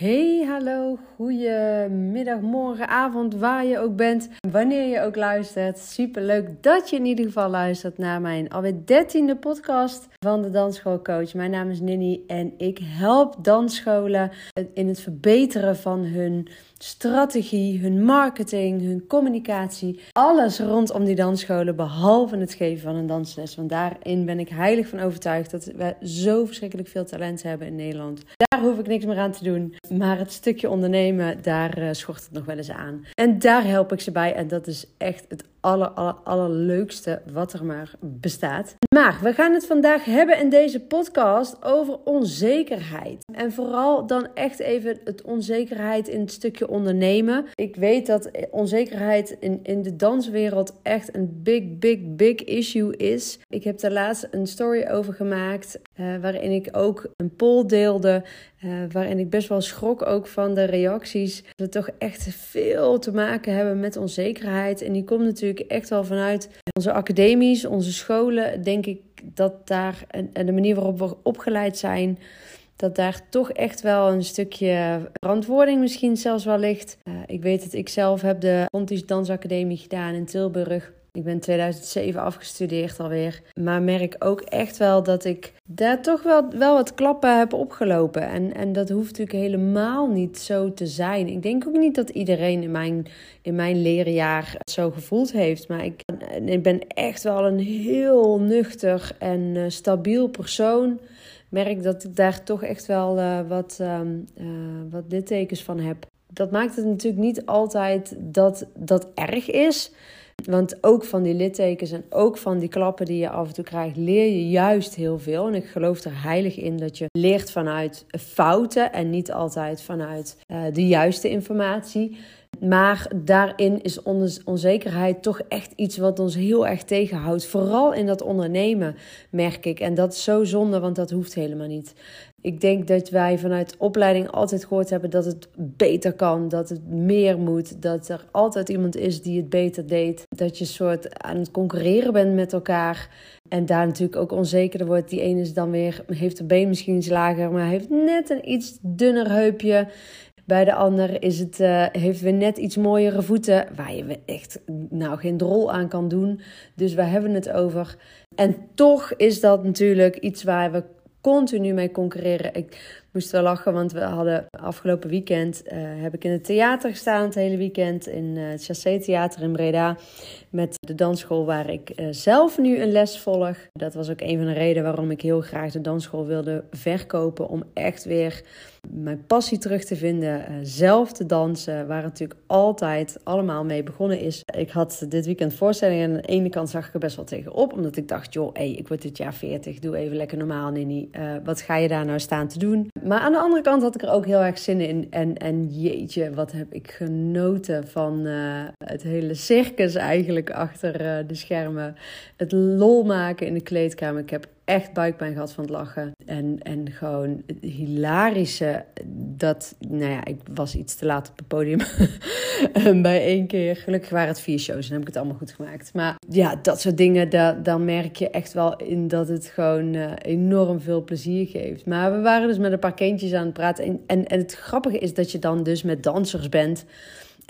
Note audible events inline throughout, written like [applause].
Hey, hallo, goedemiddag, morgen, avond, waar je ook bent, wanneer je ook luistert. Super leuk dat je in ieder geval luistert naar mijn alweer dertiende podcast van de Dansschoolcoach. Mijn naam is Ninny en ik help dansscholen in het verbeteren van hun strategie, hun marketing, hun communicatie. Alles rondom die dansscholen, behalve het geven van een dansles. Want daarin ben ik heilig van overtuigd dat we zo verschrikkelijk veel talent hebben in Nederland. Daar hoef ik niks meer aan te doen. Maar het stukje ondernemen, daar uh, schort het nog wel eens aan. En daar help ik ze bij. En dat is echt het aller, aller, allerleukste wat er maar bestaat. Maar we gaan het vandaag hebben in deze podcast over onzekerheid. En vooral dan echt even het onzekerheid in het stukje ondernemen. Ik weet dat onzekerheid in, in de danswereld echt een big, big, big issue is. Ik heb daar laatst een story over gemaakt. Uh, waarin ik ook een poll deelde. Uh, waarin ik best wel schrok ook van de reacties. Dat we toch echt veel te maken hebben met onzekerheid. En die komt natuurlijk echt wel vanuit onze academies, onze scholen. Denk ik dat daar en de manier waarop we opgeleid zijn dat daar toch echt wel een stukje verantwoording misschien zelfs wel ligt. Uh, ik weet dat ik zelf heb de Pontisch Dansacademie gedaan in Tilburg. Ik ben 2007 afgestudeerd alweer. Maar merk ook echt wel dat ik daar toch wel, wel wat klappen heb opgelopen. En, en dat hoeft natuurlijk helemaal niet zo te zijn. Ik denk ook niet dat iedereen in mijn, in mijn leerjaar het zo gevoeld heeft. Maar ik, ik ben echt wel een heel nuchter en uh, stabiel persoon merk dat ik daar toch echt wel uh, wat, uh, wat littekens van heb. Dat maakt het natuurlijk niet altijd dat dat erg is. Want ook van die littekens en ook van die klappen die je af en toe krijgt, leer je juist heel veel. En ik geloof er heilig in dat je leert vanuit fouten en niet altijd vanuit de juiste informatie. Maar daarin is onzekerheid toch echt iets wat ons heel erg tegenhoudt. Vooral in dat ondernemen, merk ik. En dat is zo zonde, want dat hoeft helemaal niet. Ik denk dat wij vanuit opleiding altijd gehoord hebben dat het beter kan, dat het meer moet, dat er altijd iemand is die het beter deed. Dat je soort aan het concurreren bent met elkaar. En daar natuurlijk ook onzekerder wordt. Die ene is dan weer, heeft de been misschien iets lager, maar heeft net een iets dunner heupje. Bij de ander is het, uh, heeft weer net iets mooiere voeten, waar je echt nou geen drol aan kan doen. Dus waar hebben we het over? En toch is dat natuurlijk iets waar we continu mee concurreren. Ik moest wel lachen, want we hadden afgelopen weekend uh, heb ik in het theater gestaan het hele weekend in uh, het Chassé Theater in Breda met de dansschool waar ik uh, zelf nu een les volg. Dat was ook een van de redenen waarom ik heel graag de dansschool wilde verkopen om echt weer mijn passie terug te vinden, zelf te dansen, waar het natuurlijk altijd allemaal mee begonnen is. Ik had dit weekend voorstellingen en aan de ene kant zag ik er best wel tegenop, omdat ik dacht, joh, hey, ik word dit jaar 40, doe even lekker normaal, Nini. wat ga je daar nou staan te doen? Maar aan de andere kant had ik er ook heel erg zin in. En, en jeetje, wat heb ik genoten van uh, het hele circus eigenlijk achter uh, de schermen. Het lol maken in de kleedkamer. Ik heb echt buikpijn gehad van het lachen. En, en gewoon het hilarische. Dat, nou ja, ik was iets te laat op het podium. [laughs] bij één keer. Gelukkig waren het vier shows en heb ik het allemaal goed gemaakt. Maar ja, dat soort dingen, daar, dan merk je echt wel in dat het gewoon uh, enorm veel plezier geeft. Maar we waren dus met een paar kindjes aan het praten. En, en, en het grappige is dat je dan dus met dansers bent.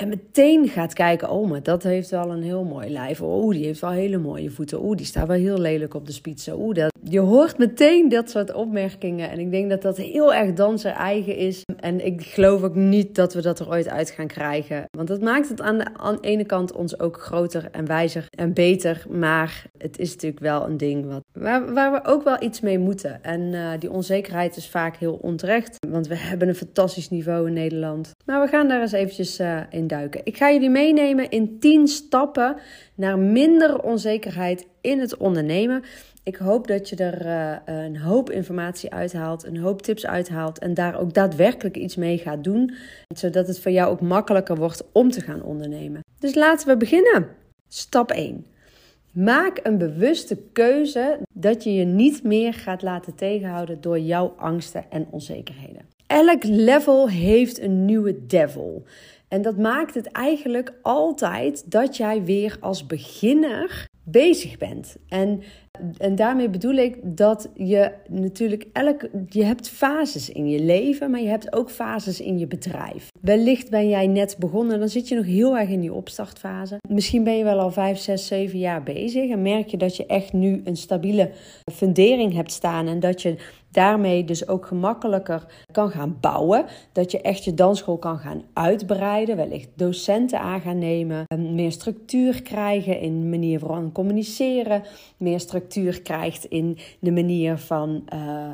En meteen gaat kijken, oh, maar dat heeft wel een heel mooi lijf. Oh, die heeft wel hele mooie voeten. Oh, die staat wel heel lelijk op de spitsen. Oh, dat... Je hoort meteen dat soort opmerkingen. En ik denk dat dat heel erg danser eigen is. En ik geloof ook niet dat we dat er ooit uit gaan krijgen. Want dat maakt het aan de, aan ene kant ons ook groter en wijzer en beter. Maar het is natuurlijk wel een ding wat, waar, waar we ook wel iets mee moeten. En uh, die onzekerheid is vaak heel onterecht. Want we hebben een fantastisch niveau in Nederland. Maar we gaan daar eens eventjes uh, in Ik ga jullie meenemen in 10 stappen naar minder onzekerheid in het ondernemen. Ik hoop dat je er uh, een hoop informatie uithaalt, een hoop tips uithaalt en daar ook daadwerkelijk iets mee gaat doen, zodat het voor jou ook makkelijker wordt om te gaan ondernemen. Dus laten we beginnen. Stap 1. Maak een bewuste keuze dat je je niet meer gaat laten tegenhouden door jouw angsten en onzekerheden. Elk level heeft een nieuwe devil. En dat maakt het eigenlijk altijd dat jij weer als beginner bezig bent. En En daarmee bedoel ik dat je natuurlijk elke. Je hebt fases in je leven, maar je hebt ook fases in je bedrijf. Wellicht ben jij net begonnen, dan zit je nog heel erg in die opstartfase. Misschien ben je wel al 5, 6, 7 jaar bezig en merk je dat je echt nu een stabiele fundering hebt staan en dat je daarmee dus ook gemakkelijker kan gaan bouwen. Dat je echt je dansschool kan gaan uitbreiden, wellicht docenten aan gaan nemen, meer structuur krijgen in de manier van communiceren, meer structuur krijgt in de manier van, uh, uh,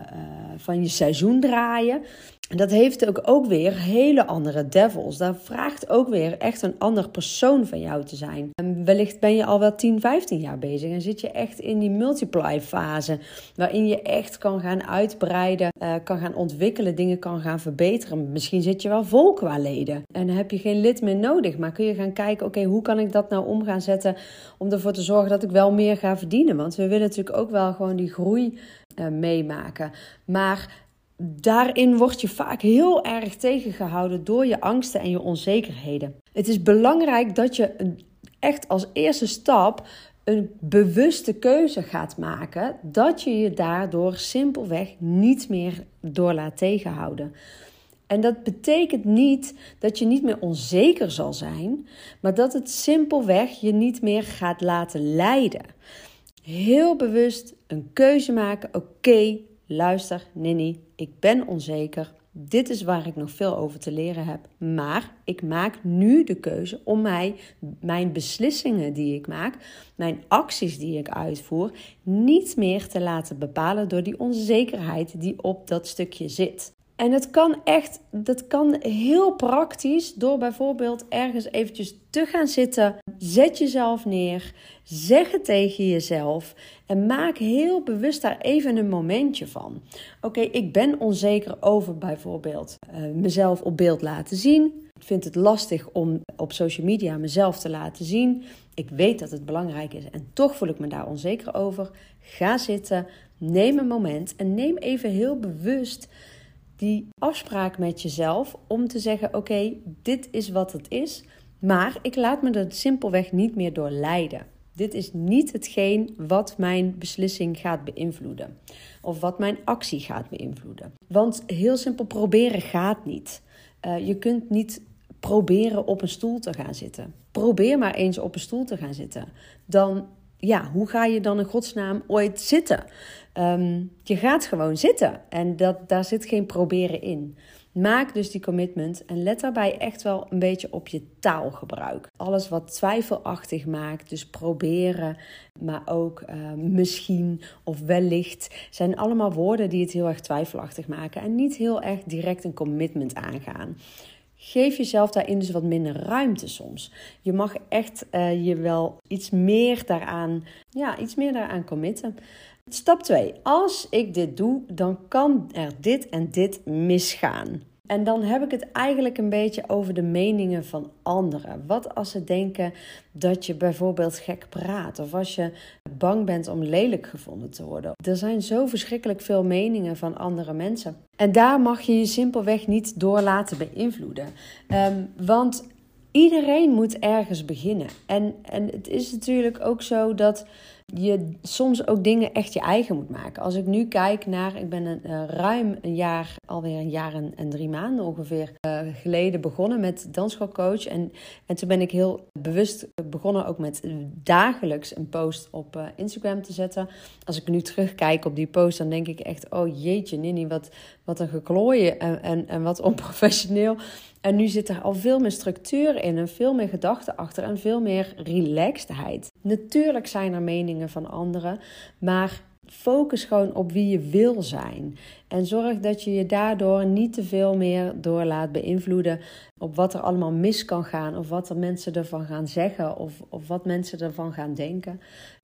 van je seizoen draaien. Dat heeft ook, ook weer hele andere devils. Daar vraagt ook weer echt een ander persoon van jou te zijn. En wellicht ben je al wel 10, 15 jaar bezig en zit je echt in die multiply fase. Waarin je echt kan gaan uitbreiden, uh, kan gaan ontwikkelen, dingen kan gaan verbeteren. Misschien zit je wel vol qua leden en heb je geen lid meer nodig. Maar kun je gaan kijken, oké, hoe kan ik dat nou om gaan zetten om ervoor te zorgen dat ik wel meer ga verdienen? Want we willen natuurlijk ook wel gewoon die groei uh, meemaken. Maar daarin word je vaak heel erg tegengehouden door je angsten en je onzekerheden. Het is belangrijk dat je echt als eerste stap een bewuste keuze gaat maken, dat je je daardoor simpelweg niet meer door laat tegenhouden. En dat betekent niet dat je niet meer onzeker zal zijn, maar dat het simpelweg je niet meer gaat laten leiden. Heel bewust een keuze maken. Oké, luister, Nini, ik ben onzeker. Dit is waar ik nog veel over te leren heb. Maar ik maak nu de keuze om mij, mijn beslissingen die ik maak, mijn acties die ik uitvoer, niet meer te laten bepalen door die onzekerheid die op dat stukje zit. En het kan echt, dat kan heel praktisch door bijvoorbeeld ergens eventjes te gaan zitten. Zet jezelf neer, zeg het tegen jezelf en maak heel bewust daar even een momentje van. Oké, ik ben onzeker over bijvoorbeeld uh, mezelf op beeld laten zien. Ik vind het lastig om op social media mezelf te laten zien. Ik weet dat het belangrijk is en toch voel ik me daar onzeker over. Ga zitten, neem een moment en neem even heel bewust die afspraak met jezelf om te zeggen: Oké, dit is wat het is, maar ik laat me er simpelweg niet meer door leiden. Dit is niet hetgeen wat mijn beslissing gaat beïnvloeden of wat mijn actie gaat beïnvloeden. Want heel simpel proberen gaat niet. Uh, je kunt niet proberen op een stoel te gaan zitten. Probeer maar eens op een stoel te gaan zitten. Dan, ja, hoe ga je dan in godsnaam ooit zitten? Ehm, je gaat gewoon zitten en dat, daar zit geen proberen in. Maak dus die commitment en let daarbij echt wel een beetje op je taalgebruik. Alles wat twijfelachtig maakt, dus proberen, maar ook uh, misschien of wellicht, zijn allemaal woorden die het heel erg twijfelachtig maken en niet heel erg direct een commitment aangaan. Geef jezelf daarin dus wat minder ruimte soms. Je mag echt uh, je wel iets meer daaraan, ja, iets meer daaraan committen. Stap 2. Als ik dit doe, dan kan er dit en dit misgaan. En dan heb ik het eigenlijk een beetje over de meningen van anderen. Wat als ze denken dat je bijvoorbeeld gek praat of als je bang bent om lelijk gevonden te worden. Er zijn zo verschrikkelijk veel meningen van andere mensen. En daar mag je je simpelweg niet door laten beïnvloeden. Um, want iedereen moet ergens beginnen. En, en het is natuurlijk ook zo dat je soms ook dingen echt je eigen moet maken. Als ik nu kijk naar, ik ben een, uh, ruim een jaar, alweer een jaar en, drie maanden ongeveer uh, geleden begonnen met dansschoolcoach. En, en toen ben ik heel bewust begonnen ook met dagelijks een post op uh, Instagram te zetten. Als ik nu terugkijk op die post, dan denk ik echt, oh jeetje Nini, wat, wat een geklooien en, en, en wat [laughs] onprofessioneel. En nu zit er al veel meer structuur in en veel meer gedachten achter en veel meer relaxedheid. Natuurlijk zijn er meningen van anderen, maar focus gewoon op wie je wil zijn. En zorg dat je je daardoor niet te veel meer door laat beïnvloeden op wat er allemaal mis kan gaan, of wat er mensen ervan gaan zeggen, of, of wat mensen ervan gaan denken.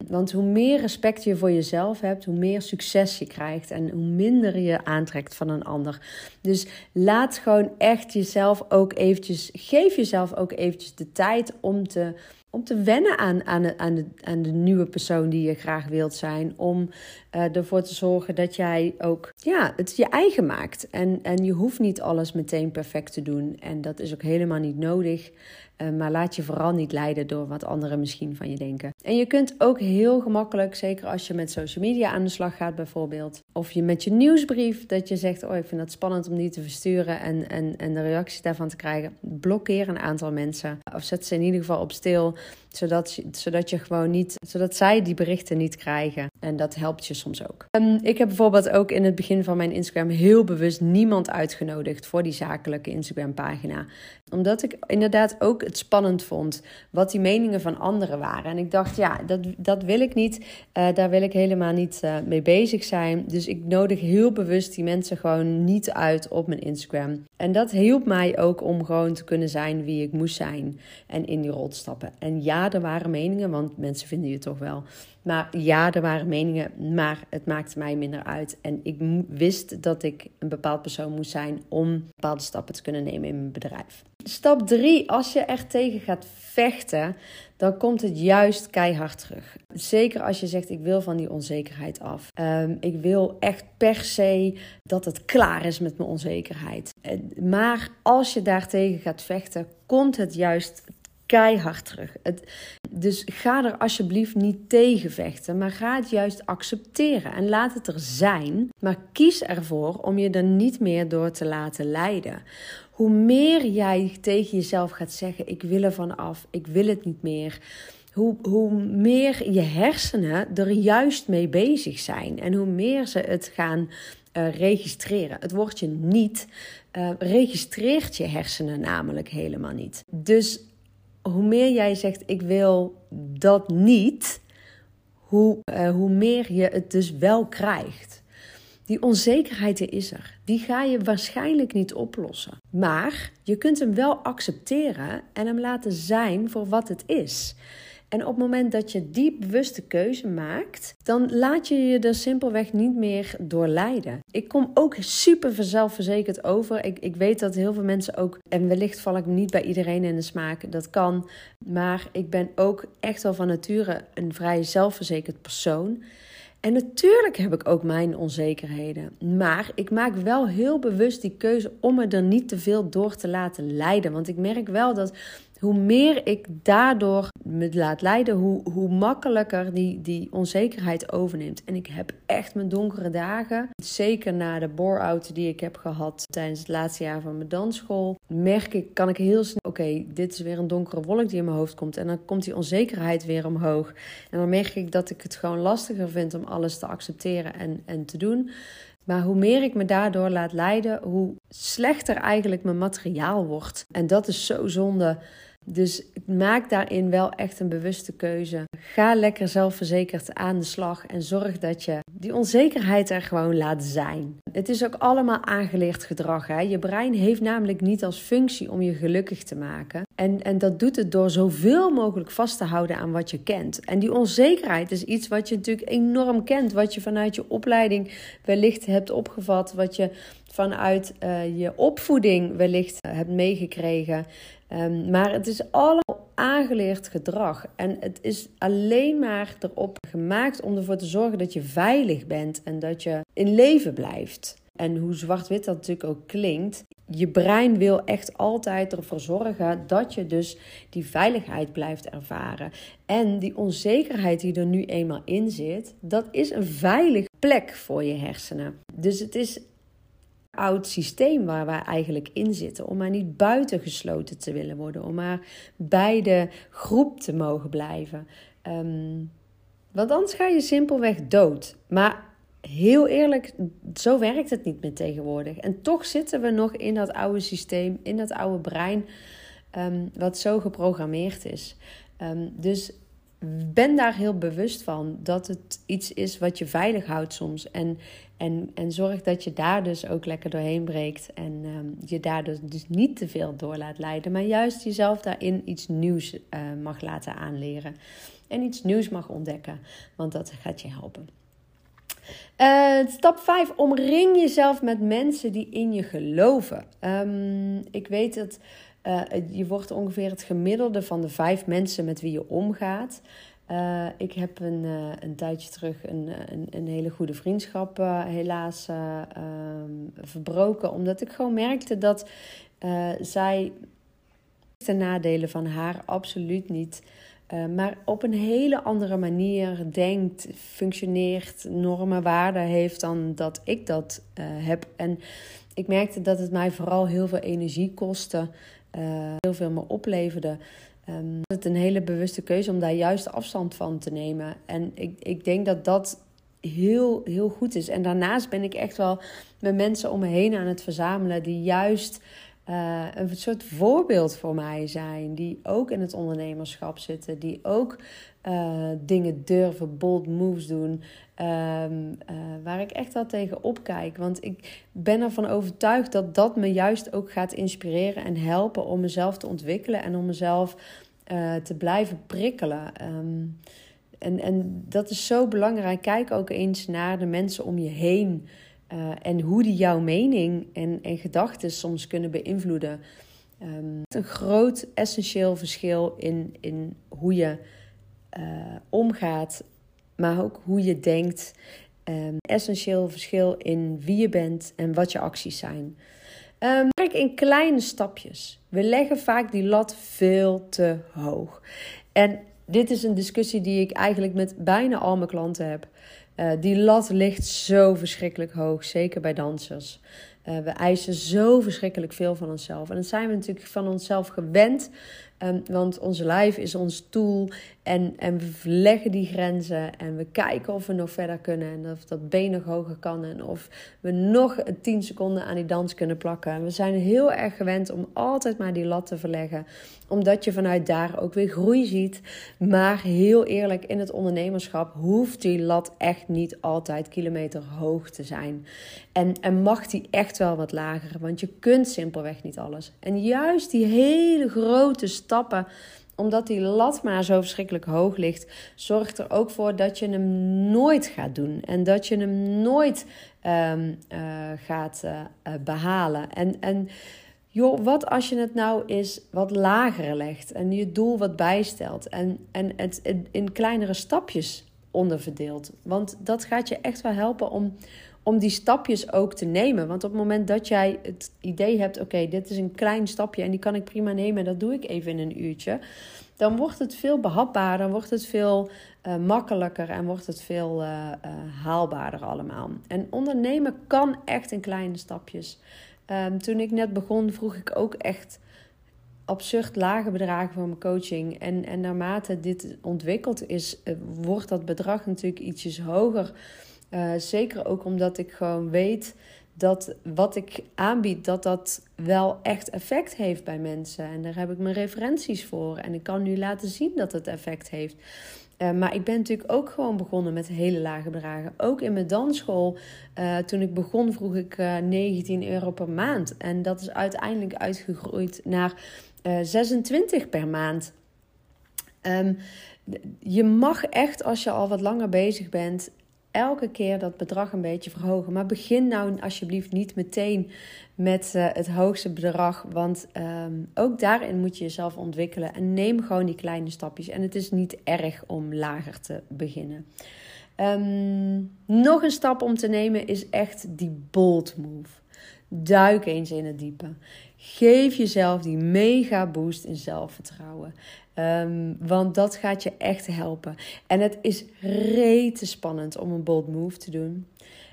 Want hoe meer respect je voor jezelf hebt, hoe meer succes je krijgt en hoe minder je aantrekt van een ander. Dus laat gewoon echt jezelf ook eventjes, geef jezelf ook eventjes de tijd om te om te wennen aan, aan, aan, de, aan de nieuwe persoon die je graag wilt zijn. Om uh, ervoor te zorgen dat jij ook ja, het je eigen maakt. En, en je hoeft niet alles meteen perfect te doen. En dat is ook helemaal niet nodig. Eh, maar laat je vooral niet leiden door wat anderen misschien van je denken. En je kunt ook heel gemakkelijk, zeker als je met social media aan de slag gaat bijvoorbeeld, of je met je nieuwsbrief, dat je zegt, oh ik vind het spannend om die te versturen en, en, en de reacties daarvan te krijgen, blokkeer een aantal mensen. Of zet ze in ieder geval op stil, zodat, zodat je gewoon niet, zodat zij die berichten niet krijgen. En dat helpt je soms ook. Um, ik heb bijvoorbeeld ook in het begin van mijn Instagram heel bewust niemand uitgenodigd voor die zakelijke Instagram pagina omdat ik inderdaad ook het spannend vond wat die meningen van anderen waren. En ik dacht, ja, dat, dat wil ik niet. Uh, daar wil ik helemaal niet uh, mee bezig zijn. Dus ik nodig heel bewust die mensen gewoon niet uit op mijn Instagram. En dat hielp mij ook om gewoon te kunnen zijn wie ik moest zijn. En in die rol te stappen. En ja, er waren meningen, want mensen vinden je toch wel. Maar ja, er waren meningen, maar het maakte mij minder uit. En ik wist dat ik een bepaald persoon moest zijn om bepaalde stappen te kunnen nemen in mijn bedrijf. Stap 3, als je er tegen gaat vechten, dan komt het juist keihard terug. Zeker als je zegt: Ik wil van die onzekerheid af. Um, ik wil echt per se dat het klaar is met mijn onzekerheid. Maar als je daartegen gaat vechten, komt het juist keihard terug. Het, dus ga er alsjeblieft niet tegen vechten, maar ga het juist accepteren en laat het er zijn. Maar kies ervoor om je er niet meer door te laten leiden. Hoe meer jij tegen jezelf gaat zeggen: Ik wil er van af, ik wil het niet meer. Hoe, hoe meer je hersenen er juist mee bezig zijn en hoe meer ze het gaan uh, registreren. Het woordje niet uh, registreert je hersenen namelijk helemaal niet. Dus hoe meer jij zegt: Ik wil dat niet, hoe, uh, hoe meer je het dus wel krijgt. Die onzekerheid is er. Die ga je waarschijnlijk niet oplossen. Maar je kunt hem wel accepteren en hem laten zijn voor wat het is. En op het moment dat je die bewuste keuze maakt, dan laat je je er simpelweg niet meer door leiden. Ik kom ook super zelfverzekerd over. Ik, ik weet dat heel veel mensen ook, en wellicht val ik niet bij iedereen in de smaak, dat kan. Maar ik ben ook echt wel van nature een vrij zelfverzekerd persoon. En natuurlijk heb ik ook mijn onzekerheden. Maar ik maak wel heel bewust die keuze om me er niet te veel door te laten leiden. Want ik merk wel dat hoe meer ik daardoor me laat leiden, hoe, hoe makkelijker die, die onzekerheid overneemt. En ik heb echt mijn donkere dagen. Zeker na de bore-out die ik heb gehad tijdens het laatste jaar van mijn dansschool. Merk ik, kan ik heel snel, oké, dit is weer een donkere wolk die in mijn hoofd komt. En dan komt die onzekerheid weer omhoog. En dan merk ik dat ik het gewoon lastiger vind om alles te accepteren en, en te doen. Maar hoe meer ik me daardoor laat leiden, hoe slechter eigenlijk mijn materiaal wordt. En dat is zo zonde. Dus maak daarin wel echt een bewuste keuze. Ga lekker zelfverzekerd aan de slag en zorg dat je die onzekerheid er gewoon laat zijn. Het is ook allemaal aangeleerd gedrag. Hè? Je brein heeft namelijk niet als functie om je gelukkig te maken. En, en dat doet het door zoveel mogelijk vast te houden aan wat je kent. En die onzekerheid is iets wat je natuurlijk enorm kent. Wat je vanuit je opleiding wellicht hebt opgevat. Wat je vanuit uh, je opvoeding wellicht hebt meegekregen. Um, maar het is allemaal aangeleerd gedrag. En het is alleen maar erop gemaakt om ervoor te zorgen dat je veilig bent en dat je in leven blijft. En hoe zwart-wit dat natuurlijk ook klinkt, je brein wil echt altijd ervoor zorgen dat je dus die veiligheid blijft ervaren. En die onzekerheid die er nu eenmaal in zit, dat is een veilige plek voor je hersenen. Dus het is oud systeem waar wij eigenlijk in zitten. Om maar niet buitengesloten te willen worden. Om maar bij de groep te mogen blijven. Ehm, want anders ga je simpelweg dood. Maar heel eerlijk, zo werkt het niet meer tegenwoordig. En toch zitten we nog in dat oude systeem, in dat oude brein, um, wat zo geprogrammeerd is. Um, dus ben daar heel bewust van dat het iets is wat je veilig houdt soms. En, en, en zorg dat je daar dus ook lekker doorheen breekt. En um, je daar dus, dus niet te veel door laat leiden. Maar juist jezelf daarin iets nieuws uh, mag laten aanleren. En iets nieuws mag ontdekken. Want dat gaat je helpen. Uh, stap 5. Omring jezelf met mensen die in je geloven. Um, ik weet dat uh, je wordt ongeveer het gemiddelde van de vijf mensen met wie je omgaat. Uh, ik heb een, uh, een tijdje terug een, een, een hele goede vriendschap uh, helaas verbroken. Omdat ik gewoon merkte dat zij de nadelen van haar absoluut niet. maar op een hele andere manier denkt, functioneert, normen, waarden heeft dan dat ik dat heb. En ik merkte dat het mij vooral heel veel energie kostte, heel veel me opleverde. Um, het is een hele bewuste keuze om daar juist afstand van te nemen. En ik, ik denk dat dat heel, heel goed is. En daarnaast ben ik echt wel met mensen om me heen aan het verzamelen die juist uh, een soort voorbeeld voor mij zijn. Die ook in het ondernemerschap zitten. Die ook uh, dingen durven, bold moves doen. Um, uh, waar ik echt wel tegen opkijk. Want ik ben ervan overtuigd dat dat me juist ook gaat inspireren en helpen om mezelf te ontwikkelen en om mezelf te blijven prikkelen. Um, en, en dat is zo belangrijk. Kijk ook eens naar de mensen om je heen. En hoe die jouw mening en, en gedachten soms kunnen beïnvloeden. Um, een groot essentieel verschil in, in hoe je uh, omgaat, maar ook hoe je denkt. Um, essentieel verschil in wie je bent en wat je acties zijn. Um, kijk in kleine stapjes. We leggen vaak die lat veel te hoog. En dit is een discussie die ik eigenlijk met bijna al mijn klanten heb. Uh, die lat ligt zo verschrikkelijk hoog, zeker bij dansers. Uh, we eisen zo verschrikkelijk veel van onszelf. En dat zijn we natuurlijk van onszelf gewend. Um, want onze lijf is ons tool. En, en we leggen die grenzen. En we kijken of we nog verder kunnen. En of dat been nog hoger kan. En of we nog 10 seconden aan die dans kunnen plakken. En we zijn heel erg gewend om altijd maar die lat te verleggen. Omdat je vanuit daar ook weer groei ziet. Maar heel eerlijk, in het ondernemerschap hoeft die lat echt niet altijd kilometer hoog te zijn. En, en mag die echt wel wat lager. Want je kunt simpelweg niet alles. En juist die hele grote stappen omdat die lat maar zo verschrikkelijk hoog ligt, zorgt er ook voor dat je hem nooit gaat doen. En dat je hem nooit um, uh, gaat uh, behalen. En, en joh, wat als je het nou eens wat lager legt en je doel wat bijstelt en, en het in kleinere stapjes onderverdeelt. Want dat gaat je echt wel helpen om, om die stapjes ook te nemen. Want op het moment dat jij het idee hebt: oké, dit is een klein stapje en die kan ik prima nemen, dat doe ik even in een uurtje. Dan wordt het veel behapbaarder, wordt het veel uh, makkelijker en wordt het veel uh, uh, haalbaarder allemaal. En ondernemen kan echt in kleine stapjes. Um, toen ik net begon, vroeg ik ook echt absurd lage bedragen voor mijn coaching. En, en naarmate dit ontwikkeld is, wordt dat bedrag natuurlijk ietsjes hoger. Uh, zeker ook omdat ik gewoon weet dat wat ik aanbied, dat dat wel echt effect heeft bij mensen. En daar heb ik mijn referenties voor. En ik kan nu laten zien dat het effect heeft. Uh, maar ik ben natuurlijk ook gewoon begonnen met hele lage bedragen. Ook in mijn dansschool, uh, toen ik begon, vroeg ik 19 euro per maand. En dat is uiteindelijk uitgegroeid naar 26 per maand. Um, je mag echt, als je al wat langer bezig bent, elke keer dat bedrag een beetje verhogen. Maar begin nou alsjeblieft niet meteen met uh, het hoogste bedrag. Want um, ook daarin moet je jezelf ontwikkelen. En neem gewoon die kleine stapjes. En het is niet erg om lager te beginnen. Um, nog een stap om te nemen is echt die bold move. Duik eens in het diepe. Geef jezelf die mega boost in zelfvertrouwen. Um, want dat gaat je echt helpen. En het is rete spannend om een bold move te doen.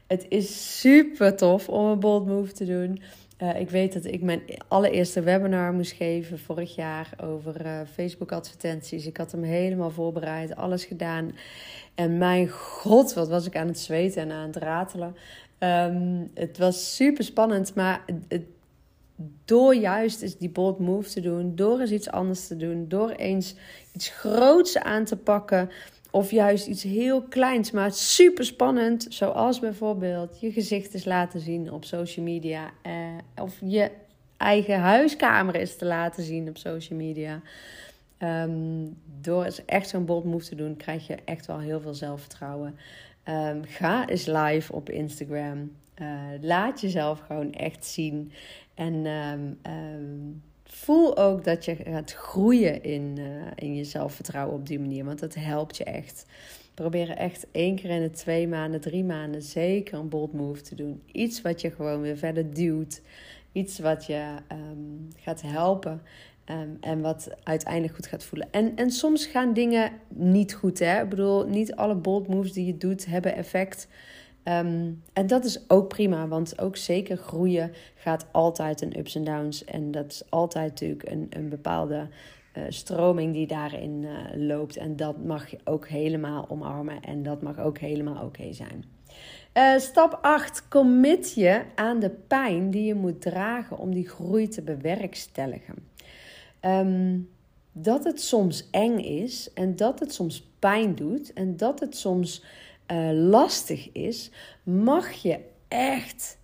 Het is super tof om een bold move te doen. Uh, ik weet dat ik mijn allereerste webinar moest geven vorig jaar over uh, Facebook advertenties. Ik had hem helemaal voorbereid, alles gedaan. En mijn god, wat was ik aan het zweten en aan het ratelen. Um, het was super spannend, maar het, door juist eens die bold move te doen, door eens iets anders te doen, door eens iets groots aan te pakken. Of juist iets heel kleins, maar super spannend. Zoals bijvoorbeeld je gezicht eens laten zien op social media. Eh, of je eigen huiskamer eens te laten zien op social media. Um, door eens echt zo'n bold move te doen, krijg je echt wel heel veel zelfvertrouwen. Um, ga eens live op Instagram. Uh, laat jezelf gewoon echt zien. En um, um, voel ook dat je gaat groeien in, uh, in je zelfvertrouwen op die manier. Want dat helpt je echt. Probeer echt één keer in de twee maanden, drie maanden zeker een bold move te doen. Iets wat je gewoon weer verder duwt. Iets wat je um, gaat helpen. En wat uiteindelijk goed gaat voelen. En, en soms gaan dingen niet goed. Hè? Ik bedoel, niet alle bold moves die je doet hebben effect. Um, en dat is ook prima, want ook zeker groeien gaat altijd een ups en downs. En dat is altijd natuurlijk een, een bepaalde uh, stroming die daarin uh, loopt. En dat mag je ook helemaal omarmen en dat mag ook helemaal oké zijn. Uh, stap 8. Commit je aan de pijn die je moet dragen om die groei te bewerkstelligen. Um, dat het soms eng is en dat het soms pijn doet en dat het soms uh, lastig is, mag je echt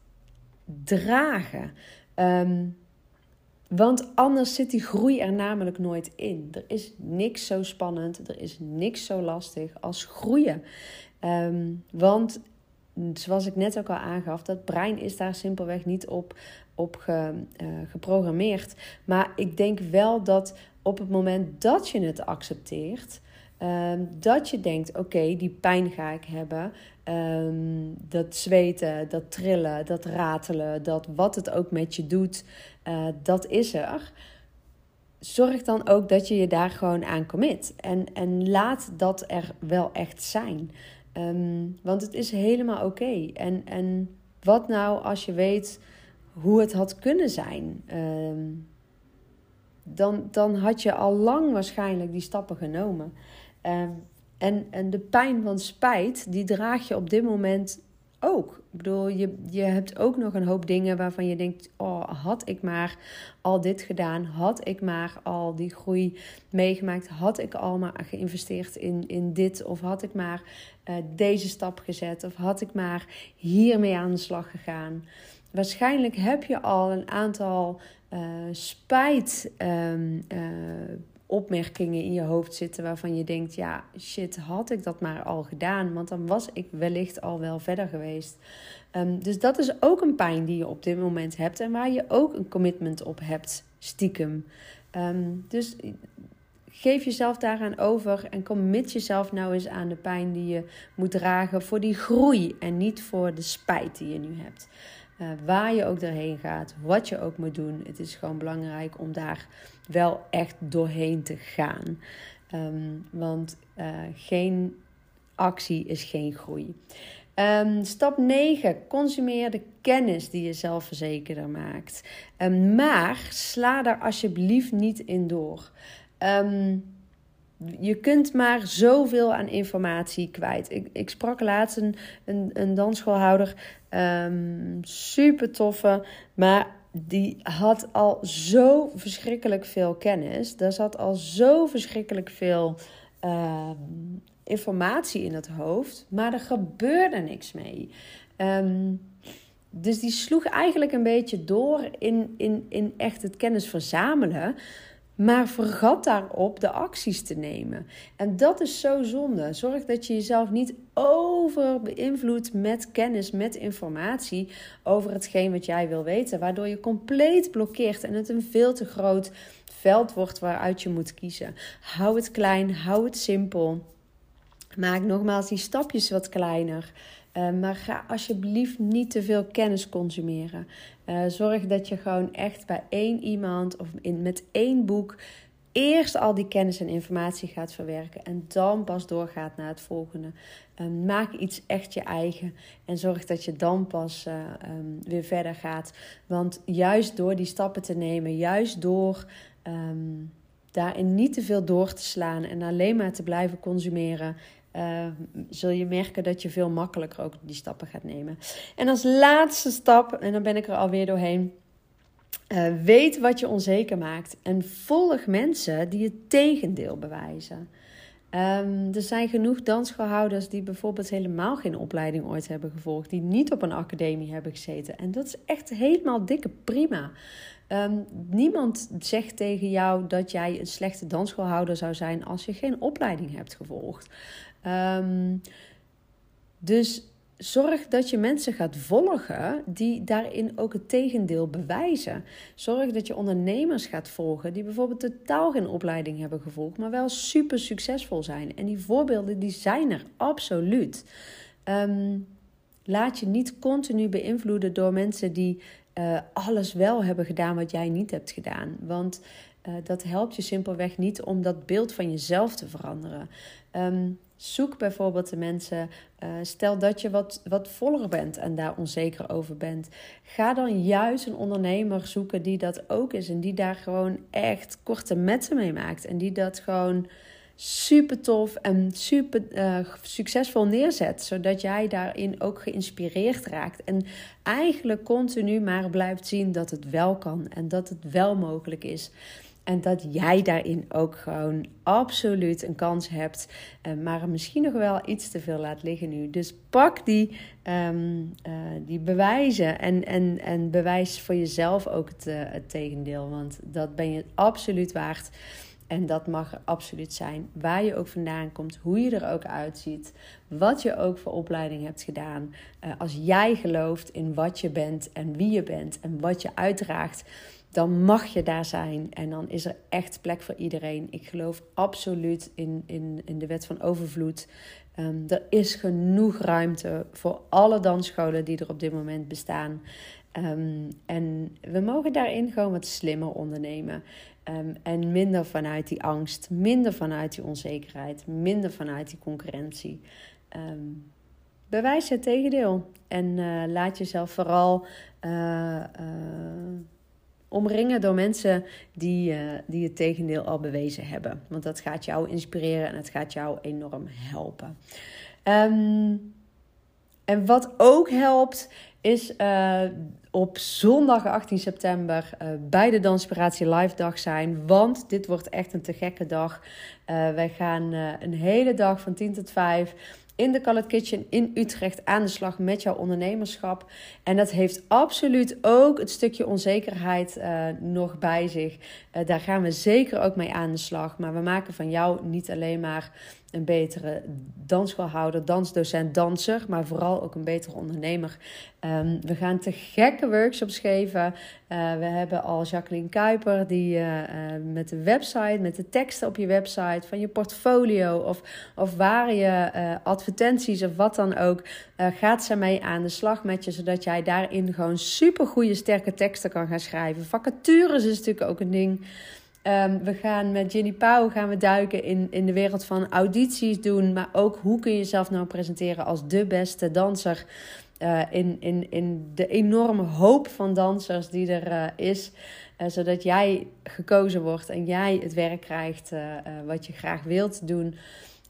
dragen. Um, want anders zit die groei er namelijk nooit in. Er is niks zo spannend, er is niks zo lastig als groeien. Um, want zoals ik net ook al aangaf, dat brein is daar simpelweg niet op, op ge, uh, geprogrammeerd. Maar ik denk wel dat op het moment dat je het accepteert, um, dat je denkt: oké, die pijn ga ik hebben. Um, dat zweten, dat trillen, dat ratelen, dat wat het ook met je doet, uh, dat is er. Zorg dan ook dat je je daar gewoon aan commit. En, en laat dat er wel echt zijn. Um, want het is helemaal oké. En, en wat nou als je weet hoe het had kunnen zijn? Dan, dan had je al lang waarschijnlijk die stappen genomen. Um, en, en de pijn van spijt, die draag je op dit moment ook. Ik bedoel, je, je hebt ook nog een hoop dingen waarvan je denkt: oh, had ik maar al dit gedaan, had ik maar al die groei meegemaakt, had ik al maar geïnvesteerd in, in dit, of had ik maar uh, deze stap gezet, of had ik maar hiermee aan de slag gegaan. Waarschijnlijk heb je al een aantal uh, spijt. Um, opmerkingen in je hoofd zitten waarvan je denkt: ja, shit, had ik dat maar al gedaan, want dan was ik wellicht al wel verder geweest. Um, dus dat is ook een pijn die je op dit moment hebt en waar je ook een commitment op hebt, stiekem. Um, dus geef jezelf daaraan over en commit jezelf nou eens aan de pijn die je moet dragen voor die groei en niet voor de spijt die je nu hebt. Uh, waar je ook doorheen gaat, wat je ook moet doen. Het is gewoon belangrijk om daar wel echt doorheen te gaan. Um, want uh, geen actie is geen groei. Um, stap 9. Consumeer de kennis die je zelfverzekerder maakt. Um, maar sla daar alsjeblieft niet in door. Um, je kunt maar zoveel aan informatie kwijt. Ik, ik sprak laatst een, een, dansschoolhouder, um, super toffe, maar die had al zo verschrikkelijk veel kennis. Daar zat al zo verschrikkelijk veel uh, informatie in het hoofd, maar er gebeurde niks mee. Um, dus die sloeg eigenlijk een beetje door in, in, in echt het kennis verzamelen. Maar vergat daarop de acties te nemen. En dat is zo zonde. Zorg dat je jezelf niet over beïnvloedt met kennis, met informatie over hetgeen wat jij wil weten. Waardoor je compleet blokkeert en het een veel te groot veld wordt waaruit je moet kiezen. Hou het klein, hou het simpel. Maak nogmaals die stapjes wat kleiner. Uh, maar ga alsjeblieft niet te veel kennis consumeren. Uh, zorg dat je gewoon echt bij één iemand of in, met één boek eerst al die kennis en informatie gaat verwerken en dan pas doorgaat naar het volgende. Uh, maak iets echt je eigen en zorg dat je dan pas um, weer verder gaat. Want juist door die stappen te nemen, juist door um, daarin niet te veel door te slaan en alleen maar te blijven consumeren, uh, zul je merken dat je veel makkelijker ook die stappen gaat nemen. En als laatste stap, en dan ben ik er alweer doorheen. Uh, weet wat je onzeker maakt en volg mensen die het tegendeel bewijzen. Um, er zijn genoeg dansschoolhouders die bijvoorbeeld helemaal geen opleiding ooit hebben gevolgd, die niet op een academie hebben gezeten. En dat is echt helemaal dikke prima. Um, niemand zegt tegen jou dat jij een slechte dansschoolhouder zou zijn als je geen opleiding hebt gevolgd. Um, dus Zorg dat je mensen gaat volgen die daarin ook het tegendeel bewijzen. Zorg dat je ondernemers gaat volgen die bijvoorbeeld totaal geen opleiding hebben gevolgd, maar wel super succesvol zijn. En die voorbeelden die zijn er absoluut. Ehm, laat je niet continu beïnvloeden door mensen die uh, alles wel hebben gedaan wat jij niet hebt gedaan. Want uh, dat helpt je simpelweg niet om dat beeld van jezelf te veranderen. Um, Zoek bijvoorbeeld de mensen. Uh, stel dat je wat, wat voller bent en daar onzeker over bent. Ga dan juist een ondernemer zoeken die dat ook is. En die daar gewoon echt korte metten mee maakt. En die dat gewoon super tof en super uh, succesvol neerzet. Zodat jij daarin ook geïnspireerd raakt. En eigenlijk continu maar blijft zien dat het wel kan. En dat het wel mogelijk is. En dat jij daarin ook gewoon absoluut een kans hebt. Uh, maar misschien nog wel iets te veel laat liggen nu. Dus pak die, um, uh, die bewijzen. En, en, en bewijs voor jezelf ook het, uh, het tegendeel. Want dat ben je absoluut waard. En dat mag er absoluut zijn. Waar je ook vandaan komt, hoe je er ook uitziet, wat je ook voor opleiding hebt gedaan. als jij gelooft in wat je bent en wie je bent en wat je uitdraagt, dan mag je daar zijn. En dan is er echt plek voor iedereen. Ik geloof absoluut in, in, in de wet van overvloed. Um, er is genoeg ruimte voor alle dansscholen die er op dit moment bestaan. Um, en we mogen daarin gewoon wat slimmer ondernemen. Um, en minder vanuit die angst, minder vanuit die onzekerheid, minder vanuit die concurrentie. bewijs het tegendeel. En uh, laat jezelf vooral. Uh, uh, omringen door mensen die, uh, die het tegendeel al bewezen hebben. Want dat gaat jou inspireren en het gaat jou enorm helpen. Um, en wat ook helpt, is uh, op zondag 18 september uh, bij de Danspiratie Live Dag zijn. Want dit wordt echt een te gekke dag. wij gaan een hele dag van 10 tot 5 in de Colored Kitchen in Utrecht aan de slag met jouw ondernemerschap. En dat heeft absoluut ook het stukje onzekerheid uh, nog bij zich. Uh, daar gaan we zeker ook mee aan de slag. Maar we maken van jou niet alleen maar een betere dansschoolhouder, dansdocent, danser, maar vooral ook een betere ondernemer. Um, we gaan te gekke workshops geven. Uh, we hebben al Jacqueline Kuiper, die uh, uh, met de website, met de teksten op je website, van je portfolio of, of waar je advertenties of wat dan ook, gaat ze mee aan de slag met je, zodat jij daarin gewoon super goede, sterke teksten kan gaan schrijven. Vacatures is natuurlijk ook een ding. Um, we gaan met Jenny Pauw gaan we duiken in, in de wereld van audities doen. Maar ook hoe kun je jezelf nou presenteren als de beste danser. Uh, in, in, in de enorme hoop van dansers die er uh, is. Uh, zodat jij gekozen wordt en jij het werk krijgt wat je graag wilt doen.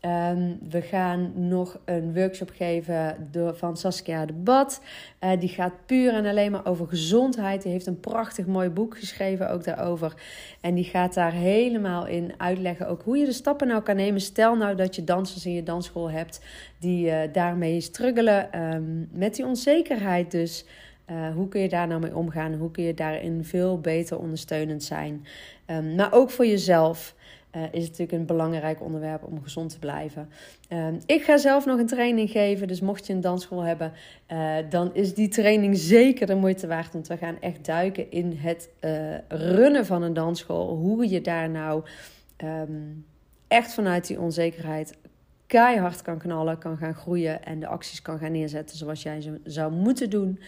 Um, we gaan nog een workshop geven door, van Saskia de Bad. Uh, die gaat puur en alleen maar over gezondheid. Die heeft een prachtig mooi boek geschreven ook daarover. En die gaat daar helemaal in uitleggen ook hoe je de stappen nou kan nemen. Stel nou dat je dansers in je dansschool hebt die uh, daarmee struggelen. Um, met die onzekerheid dus. Uh, hoe kun je daar nou mee omgaan? Hoe kun je daarin veel beter ondersteunend zijn? Um, maar ook voor jezelf. Uh, is het natuurlijk een belangrijk onderwerp om gezond te blijven. Uh, ik ga zelf nog een training geven, dus mocht je een dansschool hebben, uh, dan is die training zeker de moeite waard. Want we gaan echt duiken in het eh, runnen van een dansschool. Hoe je daar nou um, echt vanuit die onzekerheid keihard kan knallen, kan gaan groeien en de acties kan gaan neerzetten zoals jij ze zou moeten doen.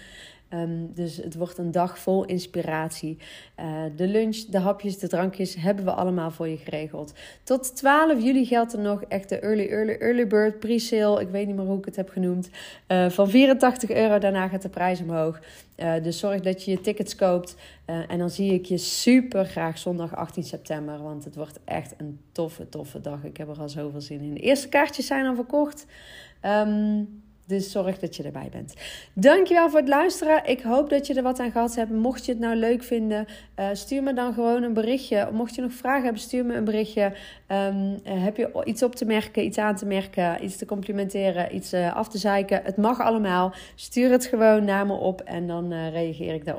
Um, dus het wordt een dag vol inspiratie. Uh, de lunch, de hapjes, de drankjes hebben we allemaal voor je geregeld. Tot 12 juli geldt er nog echt de early, early, early bird pre-sale. Ik weet niet meer hoe ik het heb genoemd. Uh, van 84 euro, daarna gaat de prijs omhoog. Uh, dus zorg dat je je tickets koopt. en dan zie ik je super graag zondag 18 september. Want het wordt echt een toffe, toffe dag. Ik heb er al zoveel zin in. De eerste kaartjes zijn al verkocht. Um, dus zorg dat je erbij bent. Dankjewel voor het luisteren. Ik hoop dat je er wat aan gehad hebt. Mocht je het nou leuk vinden, uh, stuur me dan gewoon een berichtje. Mocht je nog vragen hebben, stuur me een berichtje. Um, heb je iets op te merken, iets aan te merken, iets te complimenteren, iets uh, af te zeiken? Het mag allemaal. Stuur het gewoon naar me op en dan reageer ik daarop.